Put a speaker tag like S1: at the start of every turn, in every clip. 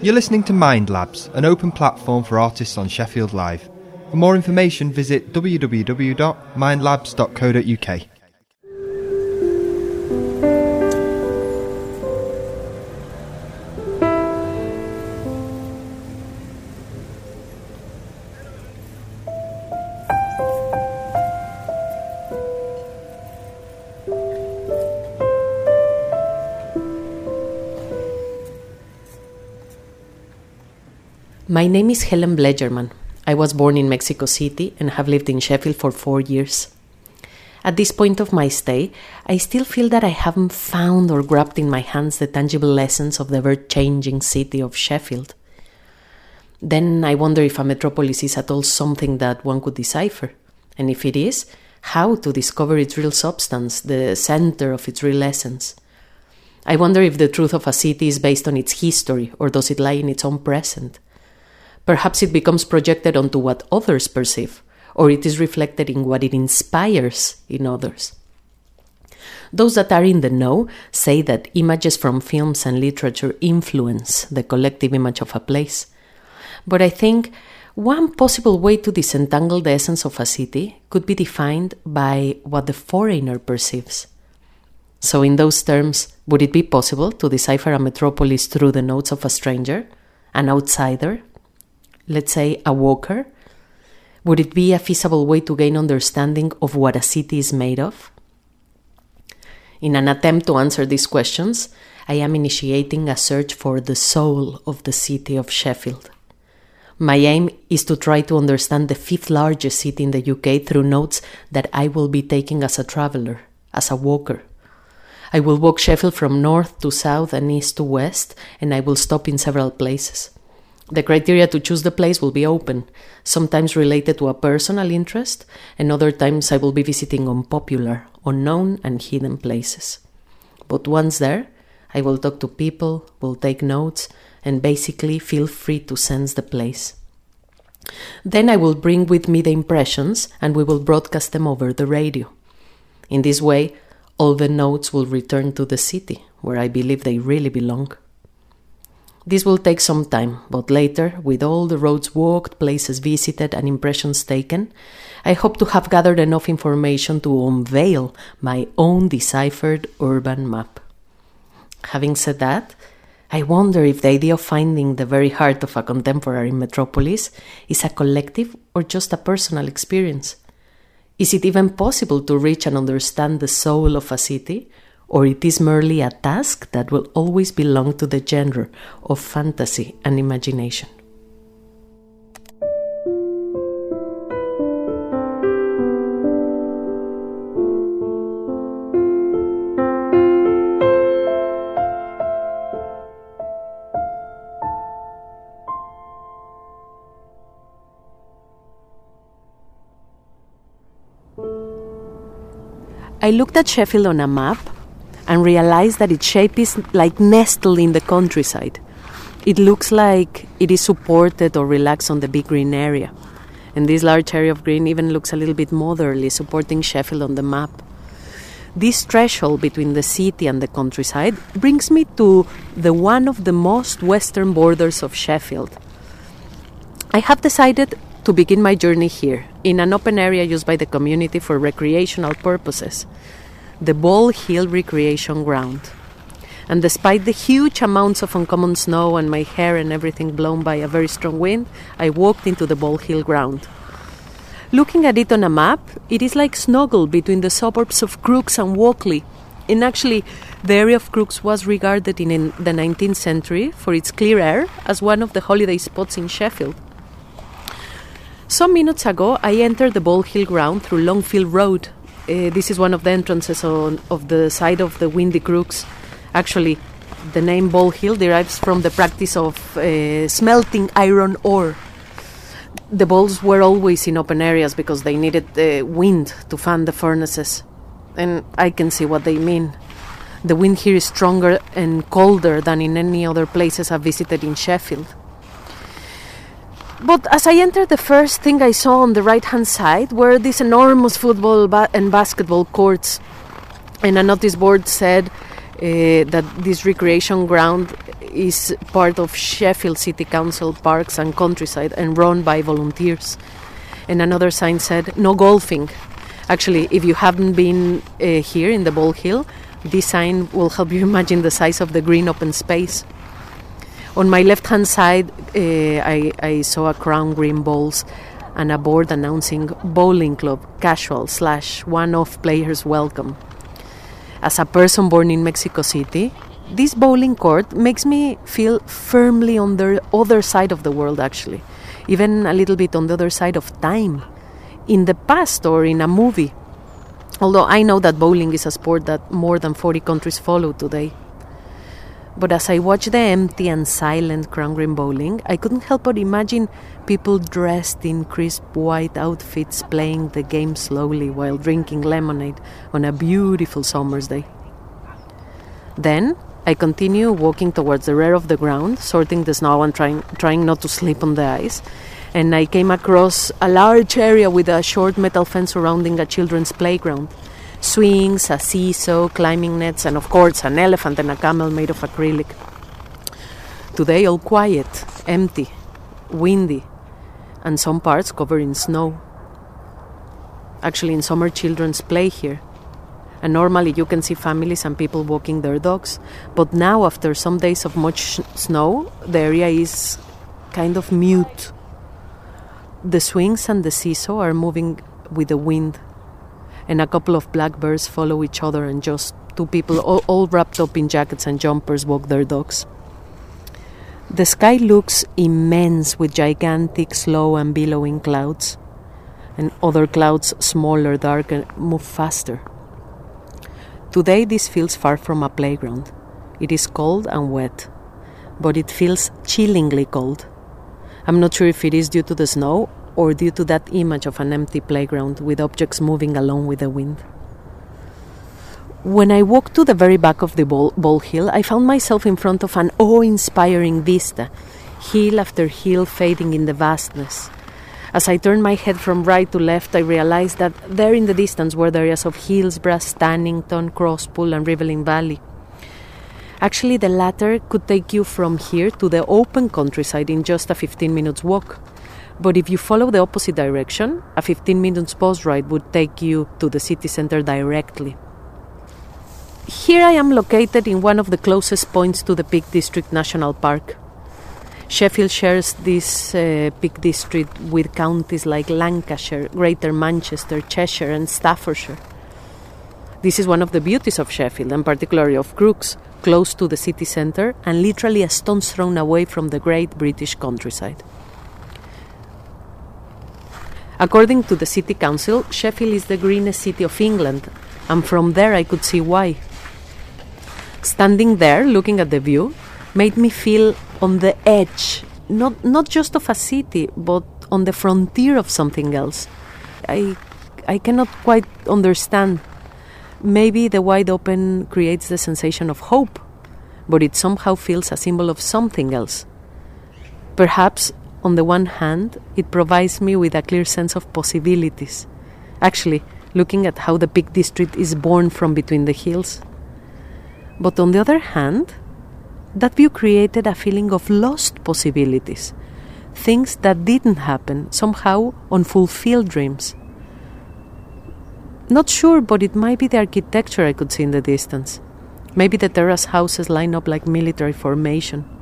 S1: You're listening to Mind Labs, an open platform for artists on Sheffield Live. For more information, visit www.mindlabs.co.uk.
S2: My name is Helen Blegerman. I was born in Mexico City and have lived in Sheffield for four years. At this point of my stay, I still feel that I haven't found or grabbed in my hands the tangible essence of the ever changing city of Sheffield. Then I wonder if a metropolis is at all something that one could decipher, and if it is, how to discover its real substance, the center of its real essence. I wonder if the truth of a city is based on its history, or does it lie in its own present? Perhaps it becomes projected onto what others perceive, or it is reflected in what it inspires in others. Those that are in the know say that images from films and literature influence the collective image of a place. But I think one possible way to disentangle the essence of a city could be defined by what the foreigner perceives. So, in those terms, would it be possible to decipher a metropolis through the notes of a stranger, an outsider, let's say a walker? Would it be a feasible way to gain understanding of what a city is made of? In an attempt to answer these questions, I am initiating a search for the soul of the city of Sheffield. My aim is to try to understand the fifth largest city in the UK through notes that I will be taking as a traveler, as a walker. I will walk Sheffield from north to south and east to west, and I will stop in several places. The criteria to choose the place will be open, sometimes related to a personal interest, and other times I will be visiting unpopular, unknown, and hidden places. But once there, I will talk to people, will take notes, and basically feel free to sense the place. Then I will bring with me the impressions and we will broadcast them over the radio. In this way, all the notes will return to the city, where I believe they really belong. This will take some time, but later, with all the roads walked, places visited, and impressions taken, I hope to have gathered enough information to unveil my own deciphered urban map. Having said that, I wonder if the idea of finding the very heart of a contemporary metropolis is a collective or just a personal experience. Is it even possible to reach and understand the soul of a city, or it is merely a task that will always belong to the genre of fantasy and imagination. I looked at Sheffield on a map and realize that its shape is like nestled in the countryside. It looks like it is supported or relaxed on the big green area. And this large area of green even looks a little bit motherly, supporting Sheffield on the map. This threshold between the city and the countryside brings me to the one of the most western borders of Sheffield. I have decided to begin my journey here, in an open area used by the community for recreational purposes the Ball Hill Recreation Ground. And despite the huge amounts of uncommon snow and my hair and everything blown by a very strong wind, I walked into the Ball Hill ground. Looking at it on a map, it is like snuggled between the suburbs of Crookes and Walkley. And actually, the area of Crookes was regarded in, the 19th century for its clear air as one of the holiday spots in Sheffield. Some minutes ago, I entered the Ball Hill ground through Longfield Road, uh, this is one of the entrances on, of the side of the Windy Crookes. Actually, the name Ball Hill derives from the practice of uh, smelting iron ore. The balls were always in open areas because they needed the wind to fan the furnaces. And I can see what they mean. The wind here is stronger and colder than in any other places I've visited in Sheffield. But as I entered, the first thing I saw on the right hand side were these enormous football ba- and basketball courts. And a notice board said uh, that this recreation ground is part of Sheffield City Council Parks and Countryside and run by volunteers. And another sign said, no golfing. Actually, if you haven't been uh, here in the Ball Hill, this sign will help you imagine the size of the green open space. On my left hand side, uh, I, I saw a crown green balls and a board announcing bowling club casual slash one off players welcome. As a person born in Mexico City, this bowling court makes me feel firmly on the other side of the world, actually, even a little bit on the other side of time, in the past or in a movie. Although I know that bowling is a sport that more than 40 countries follow today. But as I watched the empty and silent Crown Green bowling, I couldn't help but imagine people dressed in crisp white outfits playing the game slowly while drinking lemonade on a beautiful summer's day. Then I continue walking towards the rear of the ground, sorting the snow and trying, trying not to slip on the ice. And I came across a large area with a short metal fence surrounding a children's playground swings, a seesaw, climbing nets, and of course an elephant and a camel made of acrylic. Today, all quiet, empty, windy, and some parts covered in snow. Actually, in summer, children's play here. And normally you can see families and people walking their dogs. But now, after some days of much snow, the area is kind of mute. The swings and the seesaw are moving with the wind and a couple of blackbirds follow each other, and just two people, all, all wrapped up in jackets and jumpers, walk their dogs. The sky looks immense with gigantic, slow, and billowing clouds, and other clouds, smaller, darker, move faster. Today, this feels far from a playground. It is cold and wet, but it feels chillingly cold. I'm not sure if it is due to the snow or due to that image of an empty playground with objects moving along with the wind. When I walked to the very back of the ball, ball hill, I found myself in front of an awe inspiring vista, hill after hill fading in the vastness. As I turned my head from right to left, I realized that there in the distance were the areas of Hillsborough, Stannington, Crosspool, and Rivelin Valley. Actually, the latter could take you from here to the open countryside in just a 15 minutes walk. But if you follow the opposite direction, a 15 minutes bus ride would take you to the city center directly. Here I am located in one of the closest points to the Peak District National Park. Sheffield shares this uh, Peak District with counties like Lancashire, Greater Manchester, Cheshire, and Staffordshire. This is one of the beauties of Sheffield, and particularly of Crookes, close to the city centre and literally a stone's throw away from the great British countryside. According to the City Council, Sheffield is the greenest city of England, and from there I could see why. Standing there, looking at the view, made me feel on the edge, not, not just of a city, but on the frontier of something else. I, I cannot quite understand. Maybe the wide open creates the sensation of hope, but it somehow feels a symbol of something else. Perhaps on the one hand, it provides me with a clear sense of possibilities. Actually, looking at how the Peak District is born from between the hills. But on the other hand, that view created a feeling of lost possibilities, things that didn't happen, somehow unfulfilled dreams. Not sure, but it might be the architecture I could see in the distance. Maybe the terrace houses line up like military formation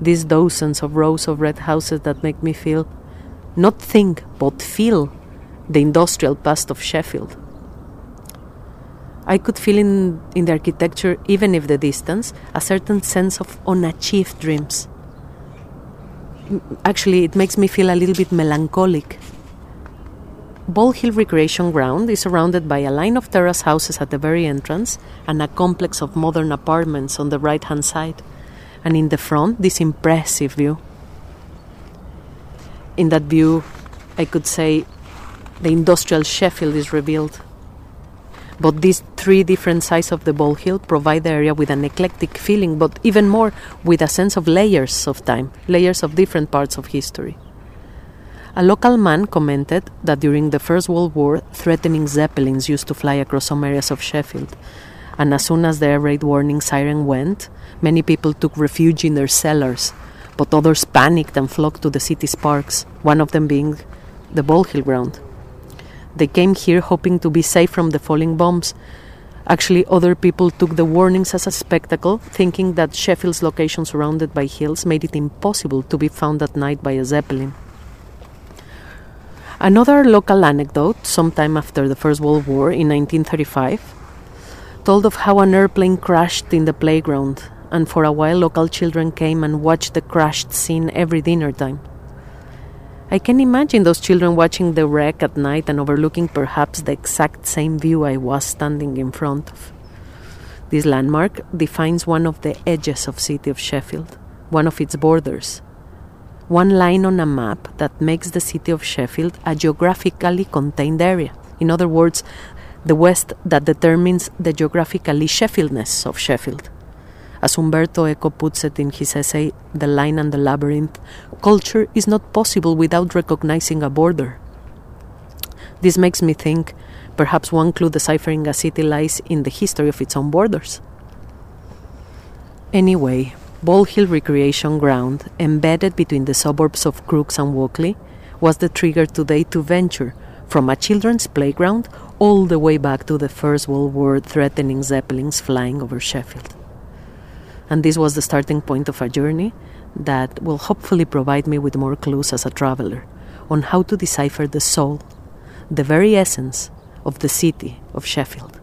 S2: these dozens of rows of red houses that make me feel, not think, but feel, the industrial past of Sheffield. I could feel in, in the architecture, even if the distance, a certain sense of unachieved dreams. Actually, it makes me feel a little bit melancholic. Ball Hill Recreation Ground is surrounded by a line of terrace houses at the very entrance and a complex of modern apartments on the right hand side and in the front, this impressive view. In that view, I could say the industrial Sheffield is revealed. But these three different sides of the ball hill provide the area with an eclectic feeling, but even more with a sense of layers of time, layers of different parts of history. A local man commented that during the First World War, threatening zeppelins used to fly across some areas of Sheffield, and as soon as the air raid warning siren went, many people took refuge in their cellars, but others panicked and flocked to the city's parks, one of them being the Ball Hill ground. They came here hoping to be safe from the falling bombs. Actually, other people took the warnings as a spectacle, thinking that Sheffield's location surrounded by hills made it impossible to be found at night by a Zeppelin. Another local anecdote, sometime after the First World War in 1935, told of how an airplane crashed in the playground, and for a while local children came and watched the crashed scene every dinner time. I can imagine those children watching the wreck at night and overlooking perhaps the exact same view I was standing in front of. This landmark defines one of the edges of city of Sheffield, one of its borders, one line on a map that makes the city of Sheffield a geographically contained area. In other words, the West that determines the geographically Sheffieldness of Sheffield. As Umberto Eco puts it in his essay, The Line and the Labyrinth, culture is not possible without recognizing a border. This makes me think perhaps one clue deciphering a city lies in the history of its own borders. Anyway, Ball Hill Recreation Ground, embedded between the suburbs of Crookes and Walkley, was the trigger today to venture from a children's playground all the way back to the First World War threatening Zeppelins flying over Sheffield. And this was the starting point of a journey that will hopefully provide me with more clues as a traveler on how to decipher the soul, the very essence of the city of Sheffield.